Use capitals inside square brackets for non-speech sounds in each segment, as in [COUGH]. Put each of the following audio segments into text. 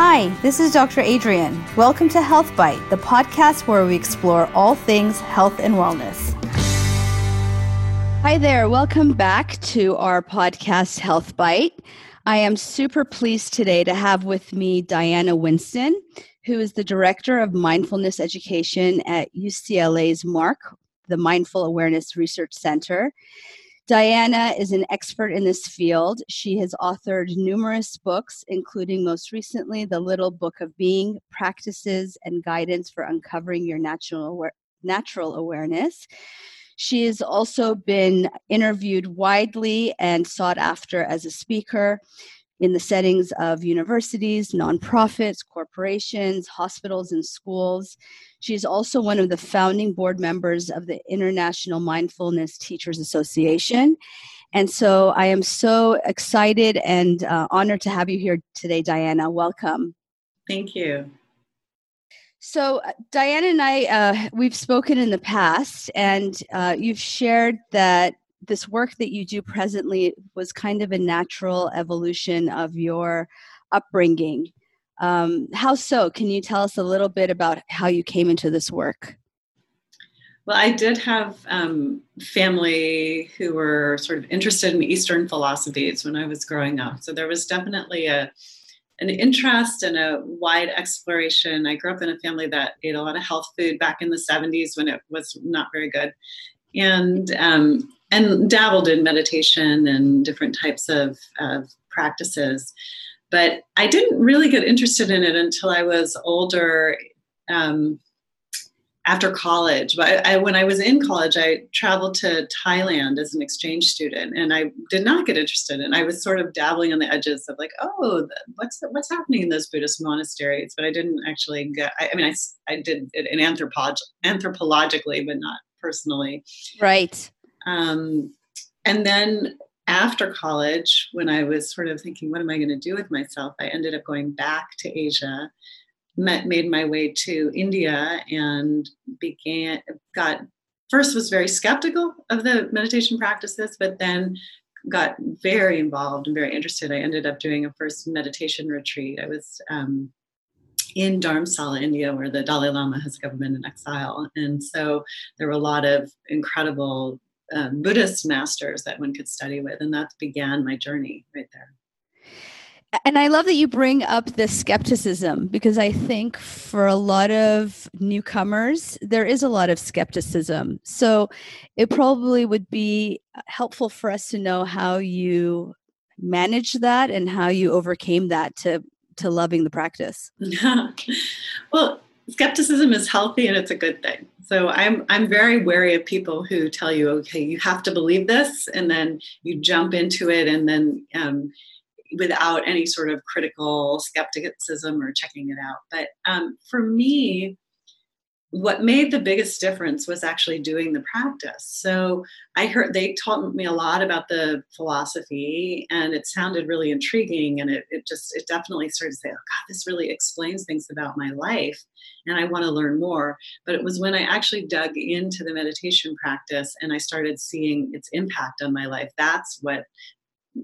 Hi, this is Dr. Adrian. Welcome to Health Bite, the podcast where we explore all things health and wellness. Hi there. Welcome back to our podcast, Health Bite. I am super pleased today to have with me Diana Winston, who is the Director of Mindfulness Education at UCLA's MARC, the Mindful Awareness Research Center. Diana is an expert in this field. She has authored numerous books, including most recently The Little Book of Being Practices and Guidance for Uncovering Your Natural, Natural Awareness. She has also been interviewed widely and sought after as a speaker in the settings of universities, nonprofits, corporations, hospitals, and schools. She is also one of the founding board members of the International Mindfulness Teachers Association. And so I am so excited and uh, honored to have you here today, Diana. Welcome. Thank you. So, uh, Diana and I, uh, we've spoken in the past, and uh, you've shared that this work that you do presently was kind of a natural evolution of your upbringing. Um, how so? Can you tell us a little bit about how you came into this work? Well, I did have um, family who were sort of interested in Eastern philosophies when I was growing up. So there was definitely a an interest and a wide exploration. I grew up in a family that ate a lot of health food back in the 70s when it was not very good. And um, and dabbled in meditation and different types of, of practices. But I didn't really get interested in it until I was older. Um, after college, but I, I, when I was in college, I traveled to Thailand as an exchange student, and I did not get interested. And I was sort of dabbling on the edges of like, oh, what's what's happening in those Buddhist monasteries? But I didn't actually get. I, I mean, I, I did it in anthropolog- anthropologically, but not personally. Right. Um, and then after college, when I was sort of thinking, what am I going to do with myself? I ended up going back to Asia, met, made my way to India, and began, got, first was very skeptical of the meditation practices, but then got very involved and very interested. I ended up doing a first meditation retreat. I was um, in Dharamsala, India, where the Dalai Lama has government in exile. And so there were a lot of incredible um, Buddhist masters that one could study with. And that began my journey right there. And I love that you bring up the skepticism because I think for a lot of newcomers, there is a lot of skepticism. So it probably would be helpful for us to know how you manage that and how you overcame that to to loving the practice. [LAUGHS] well, skepticism is healthy and it's a good thing. So I'm I'm very wary of people who tell you, okay, you have to believe this, and then you jump into it, and then um, without any sort of critical skepticism or checking it out. But um, for me, what made the biggest difference was actually doing the practice. So I heard they taught me a lot about the philosophy and it sounded really intriguing and it, it just it definitely started to say, oh God, this really explains things about my life and I want to learn more. But it was when I actually dug into the meditation practice and I started seeing its impact on my life. That's what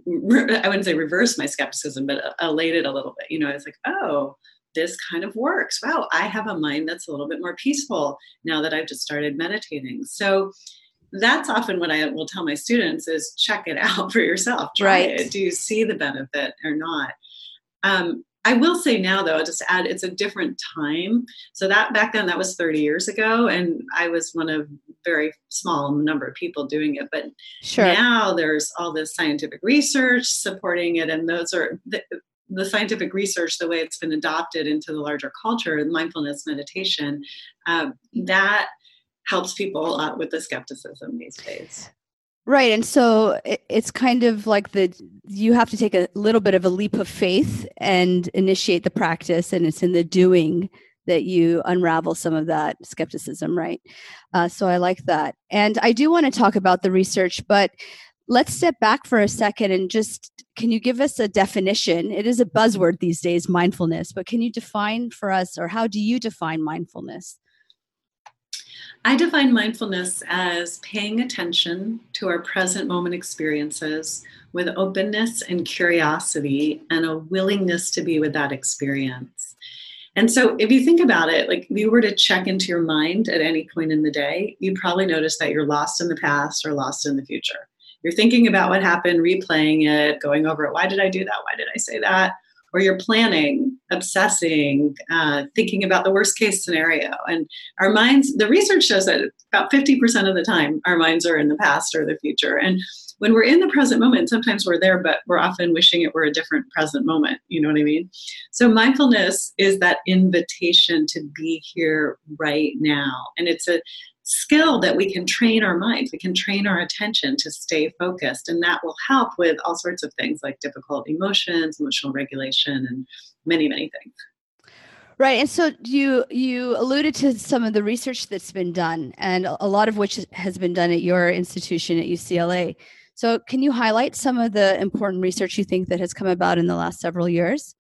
I wouldn't say reversed my skepticism, but elated a little bit. You know, I was like, oh, this kind of works. Wow, I have a mind that's a little bit more peaceful now that I've just started meditating. So that's often what I will tell my students is check it [LAUGHS] out for yourself. Try right. it. Do you see the benefit or not? Um, I will say now though, I'll just add it's a different time. So that back then that was 30 years ago and I was one of very small number of people doing it. But sure. now there's all this scientific research supporting it and those are the scientific research, the way it's been adopted into the larger culture, mindfulness meditation, uh, that helps people a lot with the skepticism these days. Right. And so it's kind of like the you have to take a little bit of a leap of faith and initiate the practice, and it's in the doing that you unravel some of that skepticism, right? Uh, so I like that. And I do want to talk about the research, but let's step back for a second and just can you give us a definition? It is a buzzword these days, mindfulness, but can you define for us, or how do you define mindfulness? I define mindfulness as paying attention to our present moment experiences with openness and curiosity and a willingness to be with that experience. And so, if you think about it, like if you were to check into your mind at any point in the day, you'd probably notice that you're lost in the past or lost in the future. You're thinking about what happened, replaying it, going over it. Why did I do that? Why did I say that? Or you're planning, obsessing, uh, thinking about the worst case scenario. And our minds, the research shows that about 50% of the time, our minds are in the past or the future. And when we're in the present moment, sometimes we're there, but we're often wishing it were a different present moment. You know what I mean? So mindfulness is that invitation to be here right now. And it's a skill that we can train our minds, we can train our attention to stay focused. And that will help with all sorts of things like difficult emotions, emotional regulation, and many, many things. Right, and so you you alluded to some of the research that's been done, and a lot of which has been done at your institution at UCLA. So, can you highlight some of the important research you think that has come about in the last several years?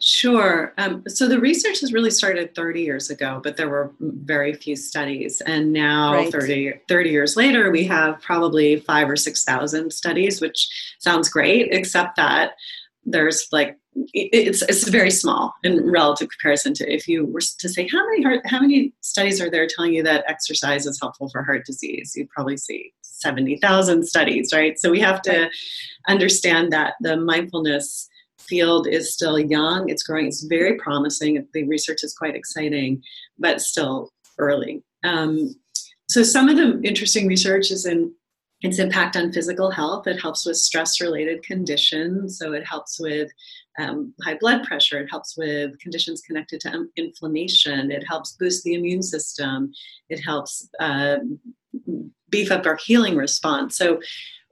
Sure. Um, so the research has really started 30 years ago, but there were very few studies. And now, right. 30, 30 years later, we have probably five or 6,000 studies, which sounds great, except that there's like it's it's very small in relative comparison to if you were to say how many heart, how many studies are there telling you that exercise is helpful for heart disease you'd probably see 70,000 studies right so we have to understand that the mindfulness field is still young it's growing it's very promising the research is quite exciting but still early um, so some of the interesting research is in its impact on physical health. It helps with stress related conditions. So it helps with um, high blood pressure. It helps with conditions connected to um, inflammation. It helps boost the immune system. It helps uh, beef up our healing response. So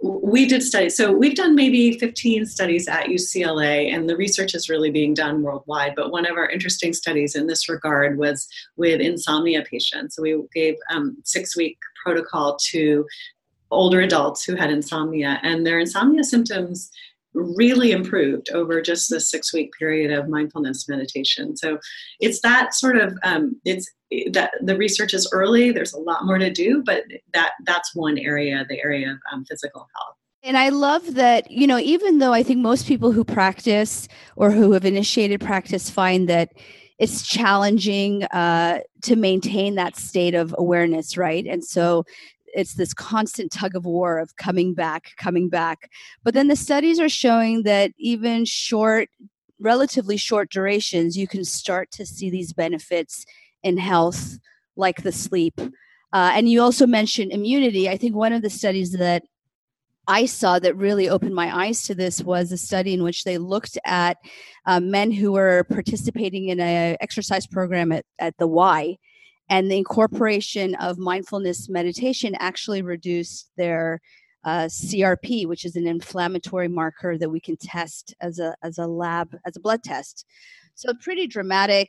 we did studies. So we've done maybe 15 studies at UCLA, and the research is really being done worldwide. But one of our interesting studies in this regard was with insomnia patients. So we gave um, six week protocol to older adults who had insomnia, and their insomnia symptoms really improved over just the six week period of mindfulness meditation so it's that sort of um, it's that the research is early there's a lot more to do but that that's one area the area of um, physical health and I love that, you know, even though I think most people who practice or who have initiated practice find that it's challenging uh, to maintain that state of awareness, right? And so it's this constant tug of war of coming back, coming back. But then the studies are showing that even short, relatively short durations, you can start to see these benefits in health, like the sleep. Uh, and you also mentioned immunity. I think one of the studies that I saw that really opened my eyes to this was a study in which they looked at uh, men who were participating in an exercise program at, at the Y and the incorporation of mindfulness meditation actually reduced their uh, CRP, which is an inflammatory marker that we can test as a as a lab as a blood test. So pretty dramatic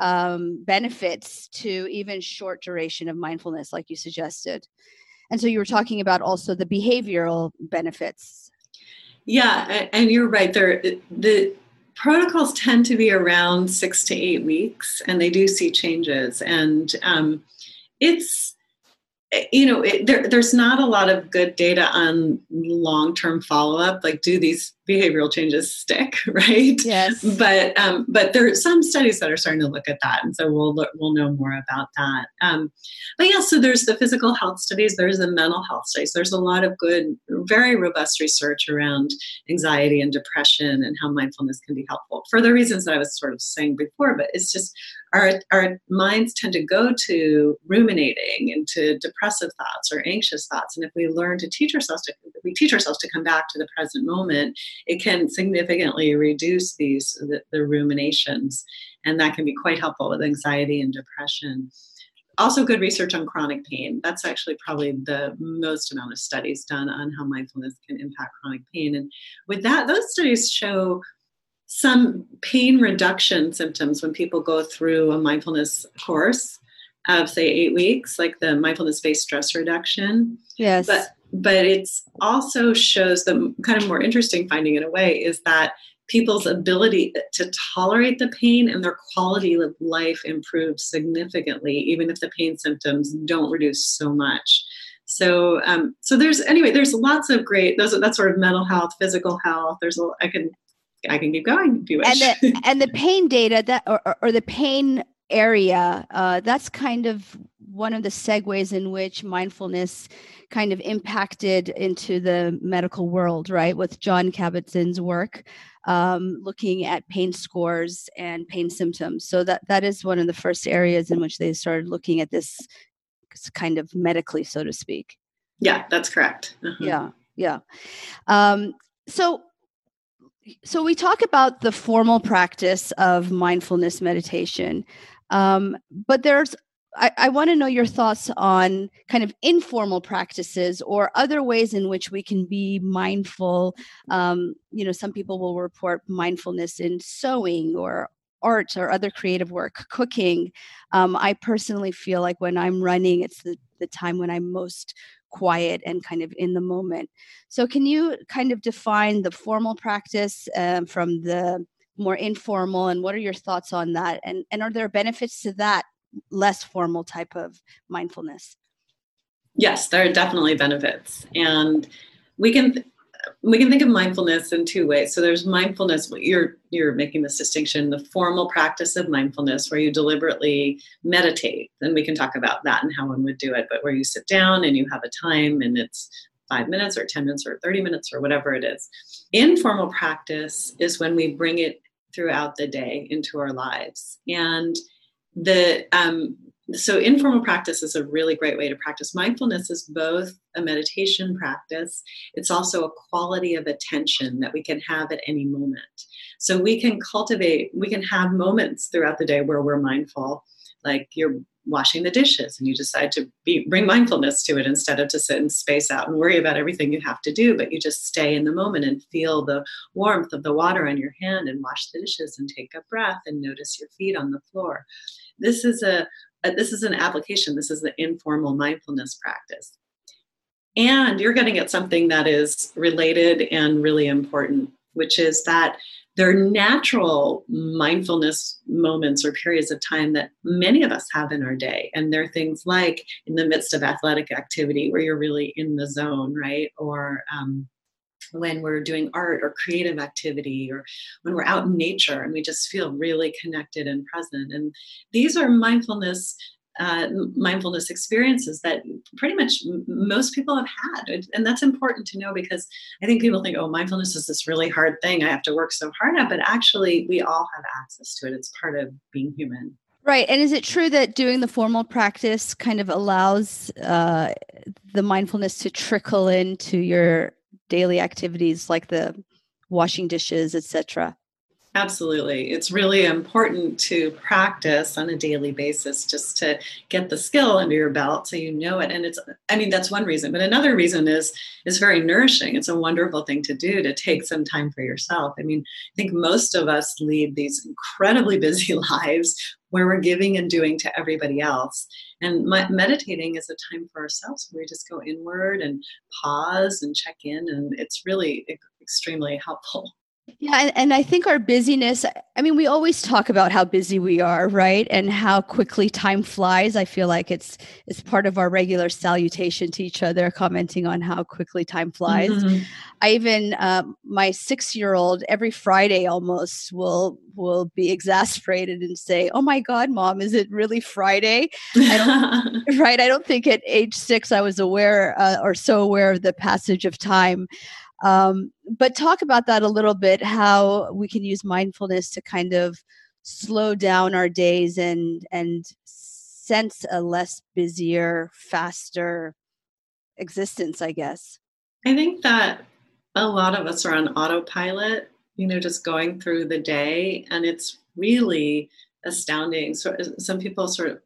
um, benefits to even short duration of mindfulness, like you suggested. And so you were talking about also the behavioral benefits. Yeah, and you're right. There, the protocols tend to be around six to eight weeks and they do see changes. And um, it's you know it, there, there's not a lot of good data on long-term follow-up. Like do these behavioral changes stick [LAUGHS] right? Yes. But um, but there are some studies that are starting to look at that and so we'll we'll know more about that. Um, but yeah so there's the physical health studies there's the mental health studies. There's a lot of good very robust research around anxiety and depression and how mindfulness can be helpful for the reasons that i was sort of saying before but it's just our, our minds tend to go to ruminating and to depressive thoughts or anxious thoughts. And if we learn to teach ourselves to we teach ourselves to come back to the present moment it can significantly reduce these the, the ruminations and that can be quite helpful with anxiety and depression. Also good research on chronic pain. That's actually probably the most amount of studies done on how mindfulness can impact chronic pain. And with that those studies show some pain reduction symptoms when people go through a mindfulness course of say eight weeks like the mindfulness based stress reduction. Yes. But but it's also shows the kind of more interesting finding in a way is that people's ability to tolerate the pain and their quality of life improves significantly, even if the pain symptoms don't reduce so much. So, um, so there's anyway, there's lots of great. Those that's sort of mental health, physical health. There's a, I can I can keep going if you wish. And the, [LAUGHS] and the pain data that or, or the pain area uh, that's kind of one of the segues in which mindfulness kind of impacted into the medical world right with John Kabat-Zinn's work um, looking at pain scores and pain symptoms. So that that is one of the first areas in which they started looking at this kind of medically so to speak. Yeah that's correct. Uh-huh. yeah yeah. Um, so so we talk about the formal practice of mindfulness meditation um, but there's I, I want to know your thoughts on kind of informal practices or other ways in which we can be mindful. Um, you know, some people will report mindfulness in sewing or art or other creative work, cooking. Um, I personally feel like when I'm running, it's the, the time when I'm most quiet and kind of in the moment. So, can you kind of define the formal practice um, from the more informal and what are your thoughts on that and and are there benefits to that less formal type of mindfulness yes there are definitely benefits and we can we can think of mindfulness in two ways so there's mindfulness you're you're making this distinction the formal practice of mindfulness where you deliberately meditate and we can talk about that and how one would do it but where you sit down and you have a time and it's five minutes or 10 minutes or 30 minutes or whatever it is. Informal practice is when we bring it throughout the day into our lives. And the um, so informal practice is a really great way to practice. Mindfulness is both a meditation practice it's also a quality of attention that we can have at any moment. So we can cultivate we can have moments throughout the day where we're mindful like you're washing the dishes and you decide to be, bring mindfulness to it instead of to sit and space out and worry about everything you have to do but you just stay in the moment and feel the warmth of the water on your hand and wash the dishes and take a breath and notice your feet on the floor this is a, a this is an application this is the informal mindfulness practice and you're getting at something that is related and really important which is that there are natural mindfulness moments or periods of time that many of us have in our day. And they're things like in the midst of athletic activity where you're really in the zone, right? Or um, when we're doing art or creative activity or when we're out in nature and we just feel really connected and present. And these are mindfulness uh, mindfulness experiences that pretty much most people have had. And that's important to know because I think people think, oh, mindfulness is this really hard thing I have to work so hard at. But actually, we all have access to it. It's part of being human. Right. And is it true that doing the formal practice kind of allows uh, the mindfulness to trickle into your daily activities like the washing dishes, etc.? Absolutely. It's really important to practice on a daily basis just to get the skill under your belt so you know it. And it's I mean that's one reason, but another reason is is very nourishing. It's a wonderful thing to do to take some time for yourself. I mean, I think most of us lead these incredibly [LAUGHS] busy lives where we're giving and doing to everybody else. And meditating is a time for ourselves where we just go inward and pause and check in and it's really extremely helpful. Yeah, and, and I think our busyness, I mean, we always talk about how busy we are, right? And how quickly time flies. I feel like it's it's part of our regular salutation to each other, commenting on how quickly time flies. Mm-hmm. I even uh, my six year old every Friday almost will will be exasperated and say, "Oh my God, mom, is it really Friday?" I don't, [LAUGHS] [LAUGHS] right? I don't think at age six I was aware uh, or so aware of the passage of time. Um, but talk about that a little bit how we can use mindfulness to kind of slow down our days and and sense a less busier faster existence i guess. I think that a lot of us are on autopilot you know just going through the day and it's really astounding. So some people sort of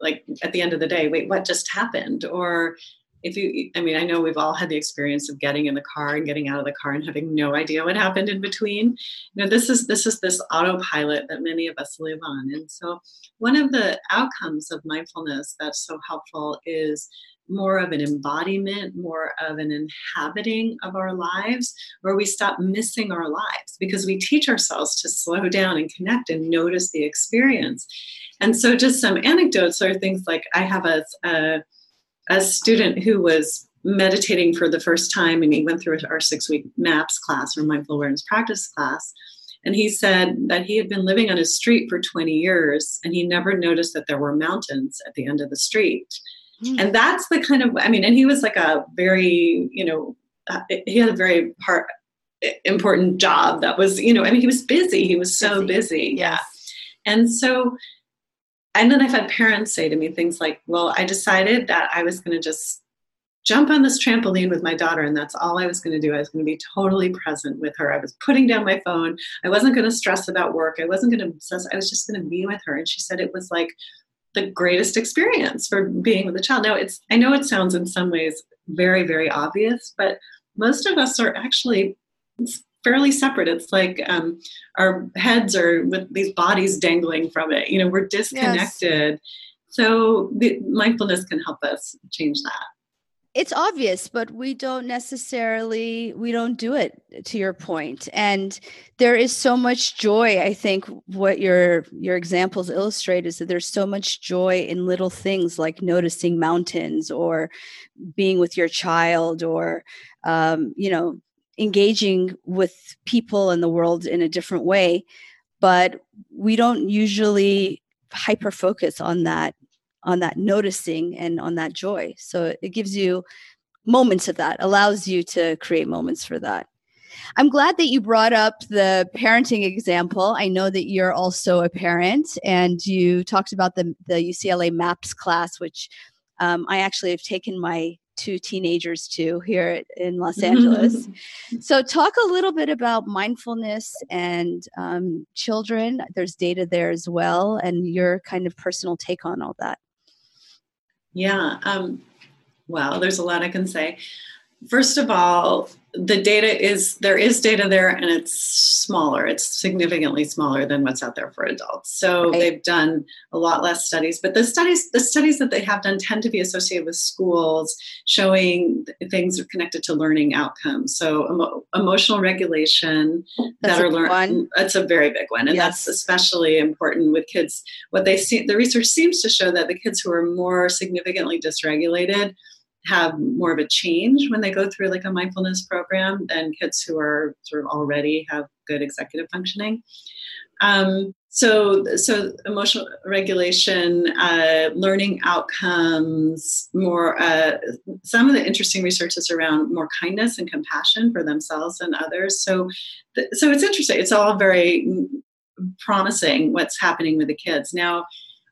like at the end of the day wait what just happened? Or if you i mean i know we've all had the experience of getting in the car and getting out of the car and having no idea what happened in between you know this is this is this autopilot that many of us live on and so one of the outcomes of mindfulness that's so helpful is more of an embodiment, more of an inhabiting of our lives, where we stop missing our lives because we teach ourselves to slow down and connect and notice the experience. And so, just some anecdotes are things like I have a, a, a student who was meditating for the first time and he went through our six week MAPS class or mindful awareness practice class. And he said that he had been living on a street for 20 years and he never noticed that there were mountains at the end of the street. Mm. And that's the kind of, I mean, and he was like a very, you know, uh, he had a very part, important job that was, you know, I mean, he was busy. He was so busy. busy. Yeah. And so, and then I've had parents say to me things like, well, I decided that I was going to just jump on this trampoline with my daughter and that's all i was going to do. I was going to be totally present with her. I was putting down my phone. I wasn't going to stress about work. I wasn't going to obsess. I was just going to be with her. And she said it was like the greatest experience for being with a child. Now it's i know it sounds in some ways very very obvious but most of us are actually fairly separate. It's like um, our heads are with these bodies dangling from it. You know we're disconnected. Yes. so the mindfulness can help us change that. It's obvious but we don't necessarily we don't do it to your point. And there is so much joy i think what your your examples illustrate is that there's so much joy in little things like noticing mountains or being with your child or um, you know engaging with people in the world in a different way but we don't usually hyper focus on that on that noticing and on that joy. So it gives you moments of that, allows you to create moments for that. I'm glad that you brought up the parenting example. I know that you're also a parent and you talked about the, the UCLA MAPS class, which um, I actually have taken my two teenagers too here in Los Angeles. [LAUGHS] so, talk a little bit about mindfulness and um, children. There's data there as well, and your kind of personal take on all that. Yeah. Um, well, there's a lot I can say. First of all, the data is there is data there and it's smaller. It's significantly smaller than what's out there for adults. So right. they've done a lot less studies but the studies the studies that they have done tend to be associated with schools showing things are connected to learning outcomes. So emo- emotional regulation that's that are learned that's a very big one. And yes. that's especially important with kids. What they see the research seems to show that the kids who are more significantly dysregulated have more of a change when they go through like a mindfulness program than kids who are sort of already have good executive functioning. Um, so, so emotional regulation, uh, learning outcomes, more. Uh, some of the interesting research is around more kindness and compassion for themselves and others. So, th- so it's interesting. It's all very promising what's happening with the kids now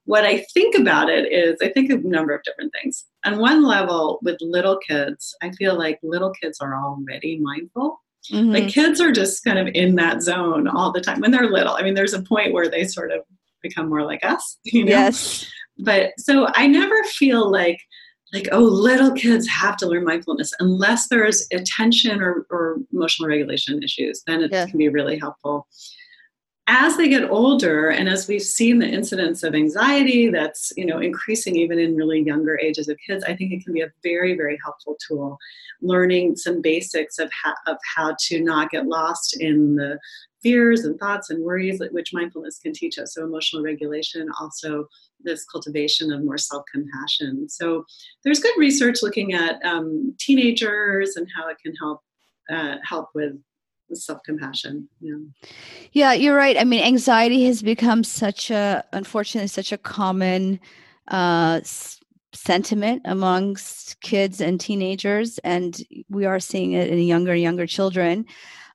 what I think about it is I think of a number of different things. On one level, with little kids, I feel like little kids are already mindful. Mm-hmm. Like kids are just kind of in that zone all the time when they're little. I mean, there's a point where they sort of become more like us, [LAUGHS] you know? Yes. But so I never feel like like oh little kids have to learn mindfulness unless there's attention or, or emotional regulation issues then it yeah. can be really helpful as they get older and as we've seen the incidence of anxiety that's you know increasing even in really younger ages of kids i think it can be a very very helpful tool. Learning some basics of how, of how to not get lost in the fears and thoughts and worries which mindfulness can teach us. So emotional regulation also this cultivation of more self-compassion. So there's good research looking at um, teenagers and how it can help uh, help with self compassion. Yeah. Yeah, you're right. I mean, anxiety has become such a, unfortunately, such a common uh, sentiment amongst kids and teenagers, and we are seeing it in younger, younger children.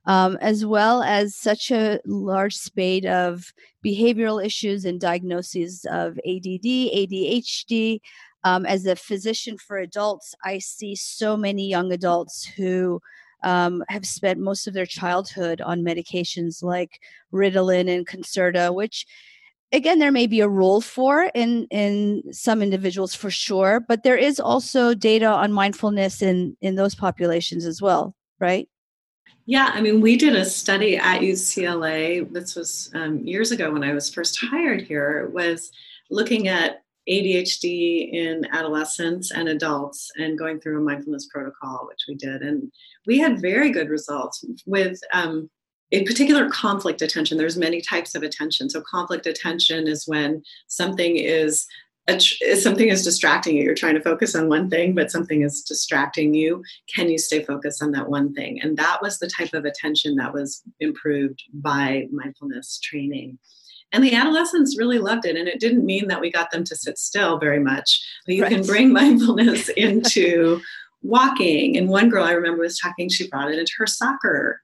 Um, as well as such a large spate of behavioral issues and diagnoses of ADD, ADHD. Um, as a physician for adults, I see so many young adults who um, have spent most of their childhood on medications like Ritalin and Concerta, which again there may be a role for in in some individuals for sure, but there is also data on mindfulness in in those populations as well, right? Yeah, I mean, we did a study at UCLA. This was um, years ago when I was first hired here. Was looking at ADHD in adolescents and adults and going through a mindfulness protocol, which we did. And we had very good results with, um, in particular, conflict attention. There's many types of attention. So, conflict attention is when something is something is distracting you you're trying to focus on one thing but something is distracting you can you stay focused on that one thing and that was the type of attention that was improved by mindfulness training and the adolescents really loved it. And it didn't mean that we got them to sit still very much, but you right. can bring [LAUGHS] mindfulness into walking. And one girl I remember was talking, she brought it into her soccer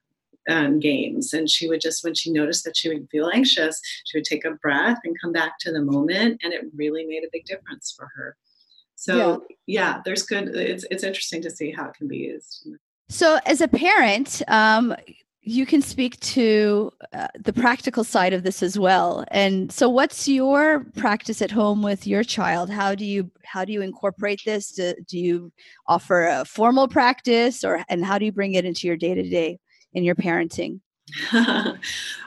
um, games. And she would just, when she noticed that she would feel anxious, she would take a breath and come back to the moment. And it really made a big difference for her. So yeah, yeah there's good. It's it's interesting to see how it can be used. So as a parent, um, you can speak to uh, the practical side of this as well. And so what's your practice at home with your child? How do you how do you incorporate this? Do, do you offer a formal practice or and how do you bring it into your day to day in your parenting? [LAUGHS]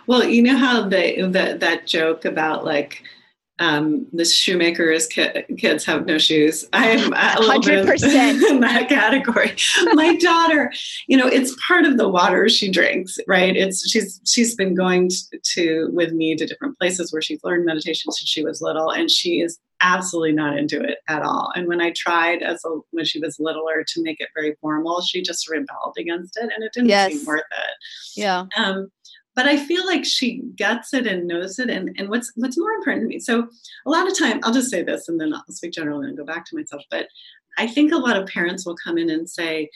Well you know how the, that that joke about like um, the shoemaker's ki- kids have no shoes. I am a little 100%. [LAUGHS] in that category. My daughter, you know, it's part of the water she drinks, right? It's she's she's been going to, to with me to different places where she's learned meditation since she was little, and she is absolutely not into it at all. And when I tried as a, when she was littler to make it very formal, she just rebelled against it, and it didn't yes. seem worth it. Yeah. Um, but I feel like she gets it and knows it. And, and what's what's more important to me. So a lot of time, I'll just say this and then I'll speak generally and go back to myself. But I think a lot of parents will come in and say,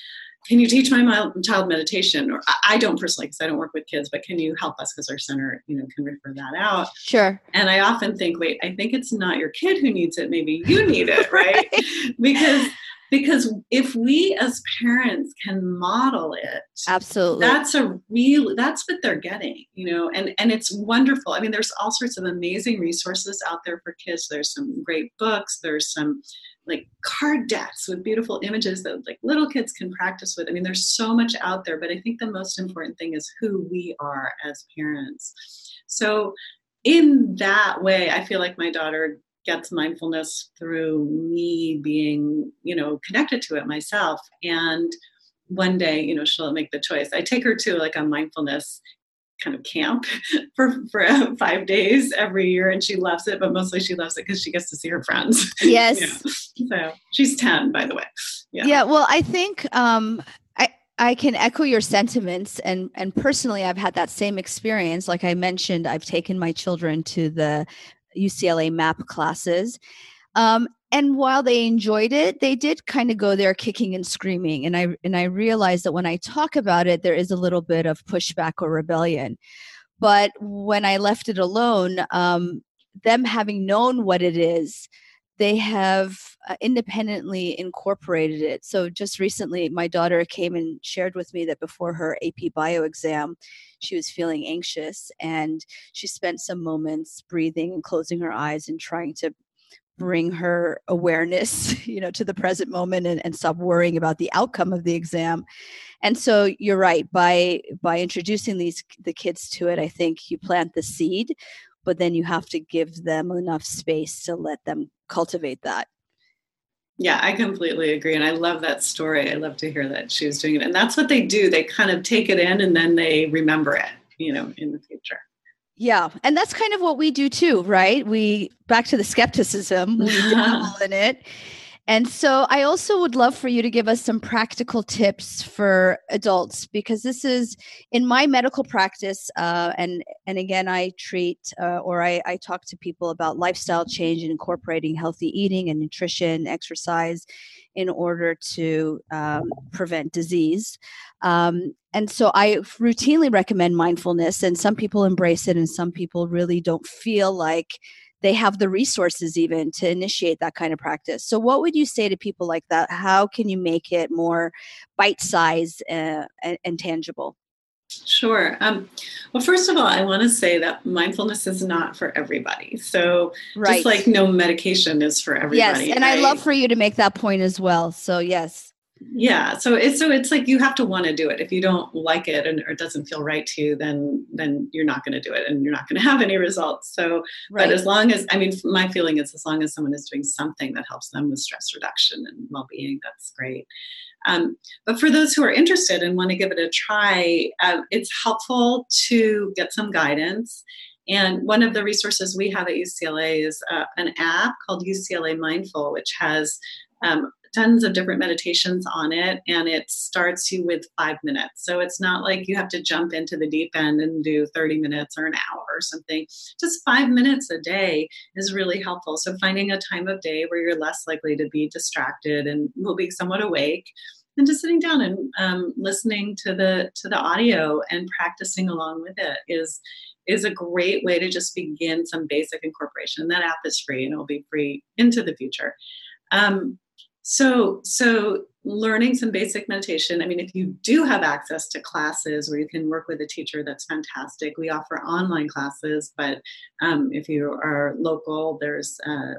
can you teach my child meditation? Or I don't personally, because I don't work with kids, but can you help us? Because our center, you know, can refer that out. Sure. And I often think, wait, I think it's not your kid who needs it. Maybe you need it, right? right. [LAUGHS] because because if we as parents can model it absolutely. that's a real that's what they're getting you know and and it's wonderful. I mean there's all sorts of amazing resources out there for kids. There's some great books. There's some like card decks with beautiful images that like little kids can practice with. I mean there's so much out there but i think the most important thing is who we are as parents. So in that way i feel like my daughter gets mindfulness through me being, you know, connected to it myself. And one day, you know, she'll make the choice. I take her to like a mindfulness kind of camp [LAUGHS] for, for [LAUGHS] five days every year and she loves it but mostly she loves it because she gets to see her friends. [LAUGHS] Yes. So she's 10 by the way. Yeah. Yeah well i think um i I can echo your sentiments and and personally I've had that same experience. Like I mentioned I've taken my children to the UCLA MAP classes. Um, and while they enjoyed it, they did kind of go there kicking and screaming. And I and I realized that when I talk about it, there is a little bit of pushback or rebellion. But when I left it alone, um, them having known what it is, they have uh, independently incorporated it. So just recently, my daughter came and shared with me that before her AP bio exam, she was feeling anxious and she spent some moments breathing and closing her eyes and trying to bring her awareness [LAUGHS] you know to the present moment and, and stop worrying about the outcome of the exam and so you're right by by introducing these the kids to it i think you plant the seed but then you have to give them enough space to let them cultivate that yeah, I completely agree. And I love that story. I love to hear that she was doing it. And that's what they do. They kind of take it in and then they remember it, you know, in the future. Yeah. And that's kind of what we do too, right? We back to the skepticism, we [LAUGHS] dabble in it and so I also would love for you to give us some practical tips for adults because this is in my medical practice, uh, and and again I treat uh, or I, I talk to people about lifestyle change and incorporating healthy eating and nutrition, exercise, in order to um, prevent disease. Um, and so I routinely recommend mindfulness, and some people embrace it, and some people really don't feel like they have the resources even to initiate that kind of practice. So, what would you say to people like that? How can you make it more bite sized uh, and, and, tangible? Sure. Um, well, first of all, I want to say that mindfulness is not for everybody. So, right. just like no medication is for everybody. Yes. And right? I love for you to make that point as well. So, yes. Yeah so it's so it's like you have to want to do it. If you don't like it and or it doesn't feel right to you then then you're not going to do it and you're not going [LAUGHS] to have any results. So right. but as long as i mean my feeling is as long as someone is doing something that helps them with stress reduction and well-being that's great. Um, but for those who are interested and want to give it a try uh, it's helpful to get some guidance. And one of the resources we have at UCLA is uh, an app called UCLA Mindful, which has um, tons of different meditations on it and it starts you with five minutes so it's not like you have to jump into the deep end and do 30 minutes or an hour or something just five minutes a day is really helpful so finding a time of day where you're less likely to be distracted and will be somewhat awake and just sitting down and um, listening to the to the audio and practicing along with it is is a great way to just begin some basic incorporation. That app is free and it'll be free into the future. Um, so, so learning some basic meditation. I mean, if you do have access to classes where you can work with a teacher, that's fantastic. We offer online classes, but um, if you are local, there's uh,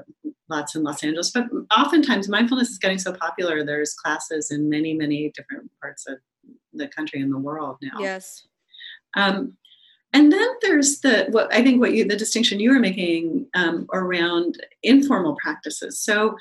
lots in Los Angeles. But oftentimes, mindfulness is getting so popular. There's classes in many, many different parts of the country and the world now. Yes. Um, and then there's the what I think what you the distinction you were making um, around informal practices. So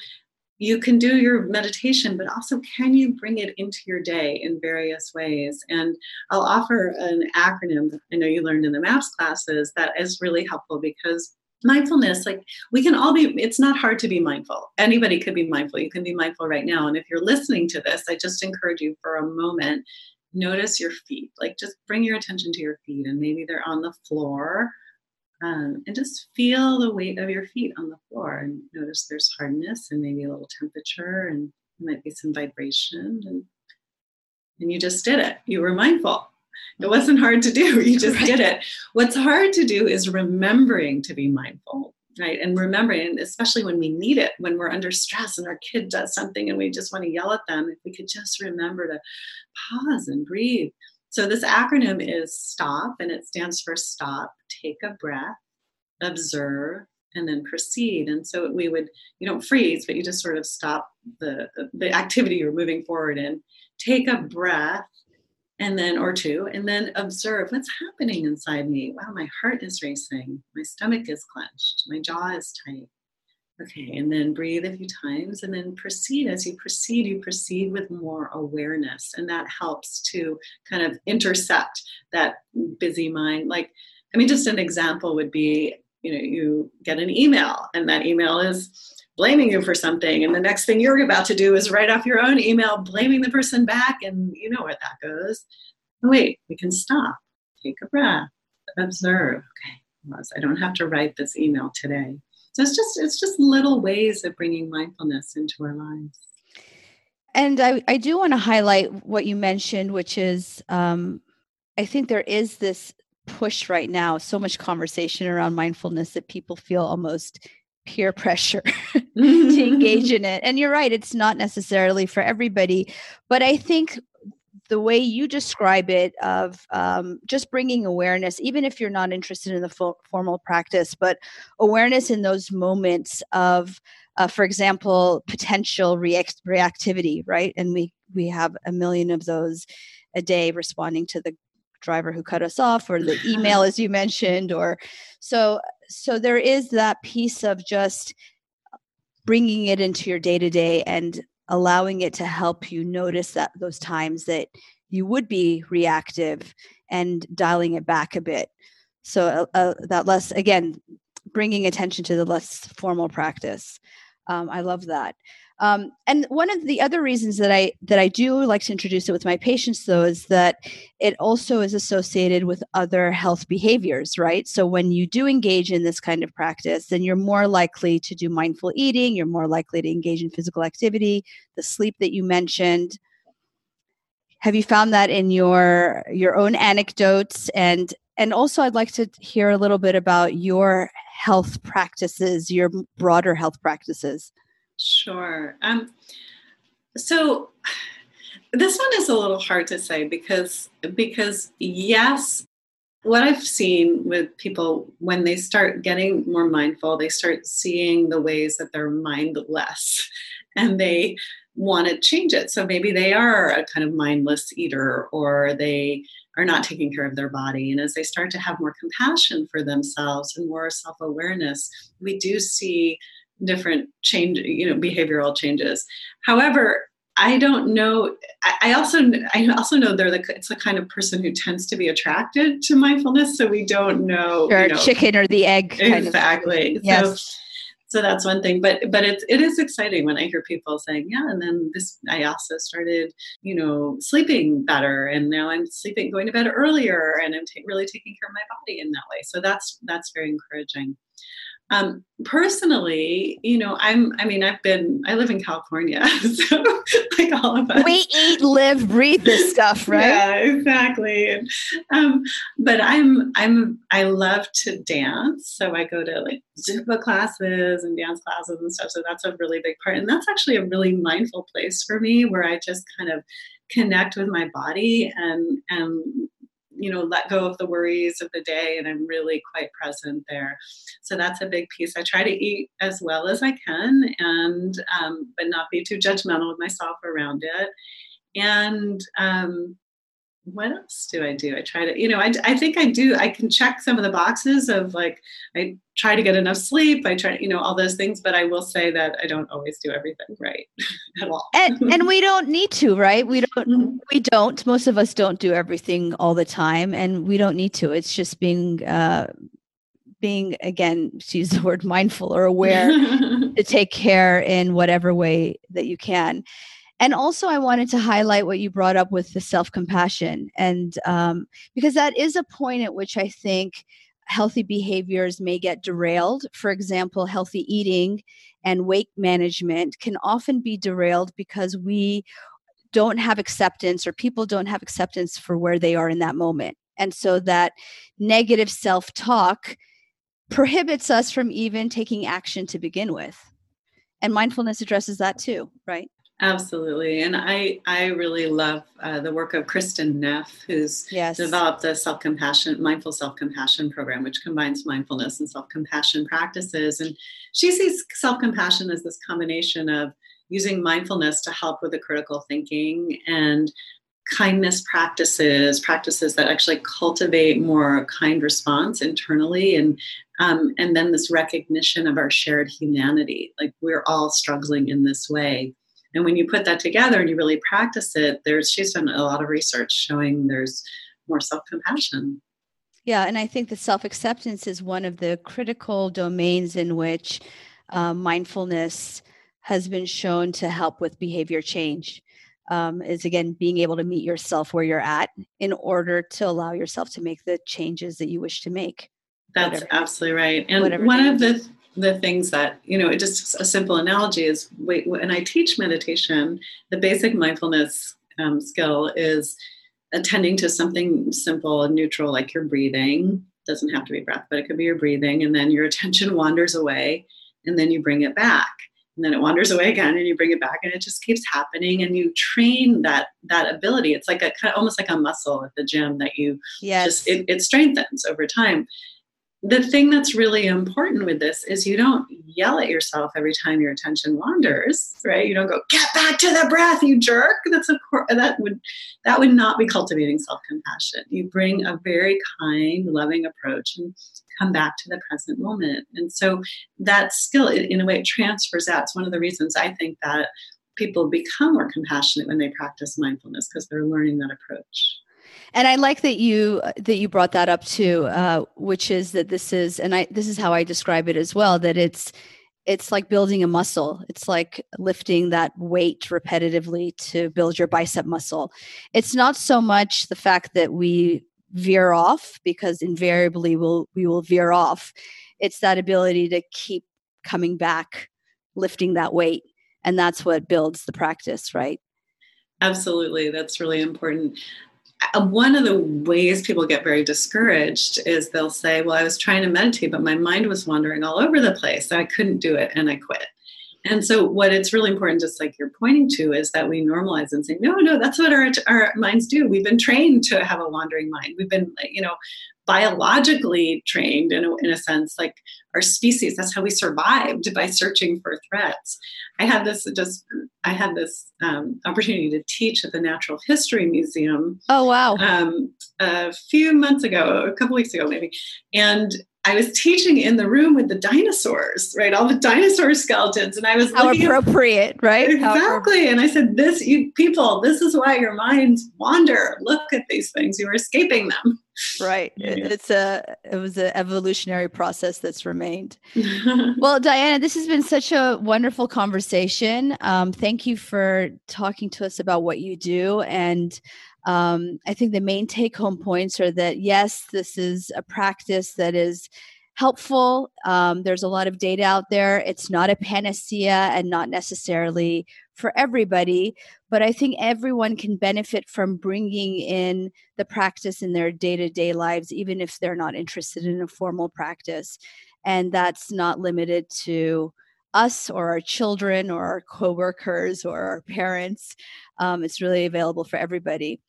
you can do your meditation, but also can you bring it into your day in various ways? And I'll offer an acronym I know you learned in the MAPS classes that is really helpful because mindfulness like we can all be it's not hard to be mindful. Anybody could be mindful. You can be mindful right now. And if you're listening to this i just encourage you for a moment notice your feet. Like just bring your attention to your feet and maybe they're on the floor um, and just feel the weight of your feet on the floor and notice there's hardness and maybe a little temperature and might be some vibration and and you just did it. You were mindful. It wasn't hard to do. [LAUGHS] You just right. did it. What's hard to do is remembering to be mindful right? And remembering especially when we need it when we're under stress and our kid does something and we just want to yell at them if we could just remember to pause and breathe so this acronym is STOP, and it stands for stop, take a breath, observe, and then proceed. And so we would, you don't freeze, but you just sort of stop the, the activity you're moving forward in, take a breath, and then, or two, and then observe what's happening inside me. Wow, my heart is racing, my stomach is clenched, my jaw is tight. Okay, and then breathe a few times and then proceed. As you proceed, you proceed with more awareness, and that helps to kind of intercept that busy mind. Like, I mean, just an example would be you know, you get an email, and that email is blaming you for something, and the next thing you're about to do is write off your own email, blaming the person back, and you know where that goes. Oh, wait, we can stop, take a breath, observe. Okay, I don't have to write this email today so it's just it's just little ways of bringing mindfulness into our lives. And i, I do want to highlight what you mentioned which is um, i think there is this push right now so much conversation around mindfulness that people feel almost peer [LAUGHS] pressure to engage [LAUGHS] in it. And you're right it's not necessarily for everybody but i think the way you describe it of um, just bringing awareness even if you're not interested in the full, formal practice but awareness in those moments of uh, for example potential react- reactivity right? And we we have a million of those a day responding to the driver who cut us off or the email [LAUGHS] as you mentioned or so so there is that piece of just bringing it into your day to day and allowing it to help you notice that those times that you would be reactive and dialing it back a bit. So uh, uh, that less again bringing attention to the less formal practice. Um, i love that um, and one of the other reasons that I that I do like to introduce it with my patients, though, is that it also is associated with other health behaviors, right? So when you do engage in this kind of practice, then you're more likely to do mindful eating. You're more likely to engage in physical activity, the sleep that you mentioned. Have you found that in your your own anecdotes and and also I'd like to hear a little bit about your health practices, your broader health practices. Sure. Um, so this one is a little hard to say because because yes, what I've seen with people when they start getting more mindful, they start seeing the ways that they're mindless, [LAUGHS] and they want to change it. So maybe they are a kind of mindless eater or they are not taking care of their body. And as they start to have more compassion for themselves and more self awareness, we do see different change, you know, behavioral changes. However, I don't know. I also I also know they're the it's the kind of person who tends to be attracted to mindfulness. So we don't know, sure, you know chicken or the egg. exactly. Yes. So, so that's one thing but but it's it is exciting when i hear people saying yeah and then this i also started you know sleeping better and now i'm sleeping going to bed earlier and i'm t- really taking care of my body in that way so that's that's very encouraging um, personally, you know, I'm, I mean, I've been, I live in California, [LAUGHS] so like all of us. We eat, live, breathe this stuff, [LAUGHS] right? yeah, exactly. And, um, but I'm, I'm, I love to dance. So I go to like Zumba classes and dance classes and stuff. So that's a really big part. And that's actually a really mindful place for me where I just kind of connect with my body and, and you know let go of the worries of the day and i'm really quite present there. So that's a big piece. I try to eat as well as i can and um, but not be too judgmental with myself around it. And um, what else do I do? I try to, you know, I, I think I do, I can check some of the boxes of like, I try to get enough sleep. I try, you know, all those things, but I will say that I don't always do everything right [LAUGHS] at all. and, and we don't need to, right? We don't, mm-hmm. we don't, most of us don't do everything all the time and we don't need to. It's just being, uh, being again, to use the word mindful or aware [LAUGHS] to take care in whatever way that you can. And also, I wanted to highlight what you brought up with the self compassion. And um, because that is a point at which I think healthy behaviors may get derailed. For example, healthy eating and weight management can often be derailed because we don't have acceptance or people don't have acceptance for where they are in that moment. And so that negative self talk prohibits us from even taking action to begin with. And mindfulness addresses that too, right? Absolutely. And I, I really love uh, the work of Kristin Neff, who's yes. developed the self compassion, mindful self compassion program, which combines mindfulness and self compassion practices. And she sees self compassion as this combination of using mindfulness to help with the critical thinking and kindness practices, practices that actually cultivate more kind response internally and um, and then this recognition of our shared humanity. Like we're all struggling in this way and when you put that together and you really practice it, there's she's done a lot of research showing there's more self-compassion. Yeah, and I think the self-acceptance is one of the critical domains in which uh, mindfulness has been shown to help with behavior change. Um, is again being able to meet yourself where you're at in order to allow yourself to make the changes that you wish to make. That's whatever, absolutely right. And one of the the things that you know it just a simple analogy is wait when i teach meditation the basic mindfulness um, skill is attending to something simple and neutral like your breathing. Doesn't have to be breath but it could be your breathing and then your [LAUGHS] attention wanders away and then you bring it back. And then it wanders away again and you bring it back and it just keeps happening and you train that that ability. It's like a kind of almost like a muscle at the gym that you yes. just it, it strengthens over time the thing that's really important with this is you don't yell at yourself every time your attention wanders right? You don't go get back to the breath you jerk. That's a that would that would not be cultivating self-compassion. You bring a very kind loving approach and come back to the present moment. And so that skill in a way it transfers out. It's one of the reasons i think that people become more compassionate when they practice mindfulness because they're learning that approach and I like that you that you brought that up too, uh, which is that this is, and I this is how I describe it as well. That it's it's like building a muscle. It's like lifting that weight repetitively to build your bicep muscle. It's not so much the fact that we veer off because invariably we'll we will veer off. It's that ability to keep coming back, lifting that weight, and that's what builds the practice, right? Absolutely, that's really important. Uh, one of the ways people get very discouraged is they'll say, Well, I was trying to meditate, but my mind was wandering all over the place. So I couldn't do it and I quit. And so, what it's really important, just like you're pointing to, is that we normalize and say, no, no, that's what our, our minds do. We've been trained to have a wandering mind. We've been, you know, biologically trained in a, in a sense. Like our species. That's how we survived by searching for threats. I had this just I had this um, opportunity to teach at the Natural History Museum. Oh wow! Um, a few months ago, a couple weeks ago maybe, and I was teaching in the room with the dinosaurs, right? All the dinosaur skeletons, and I was how appropriate, at, right? Exactly. And I said, "This, you people, this is why your minds wander. Look at these things. You are escaping them." Right. [LAUGHS] It's a it was an evolutionary process that's remained. [LAUGHS] well, Diana, this has been such a wonderful conversation. Um, thank you for talking to us about what you do and um, I think the main take home points are that yes, this is a practice that is helpful. Um, there's a lot of data out there. It's not a panacea and not necessarily for everybody, but I think everyone can benefit from bringing in the practice in their day to day lives, even if they're not interested in a formal practice. And that's not limited to us or our children or our coworkers or our parents. Um, it's really available for everybody.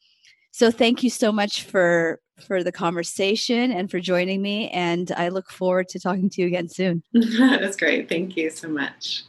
So thank you so much for for the conversation and for joining me. And I look forward to talking to you again soon. [LAUGHS] That's great. Thank you so much.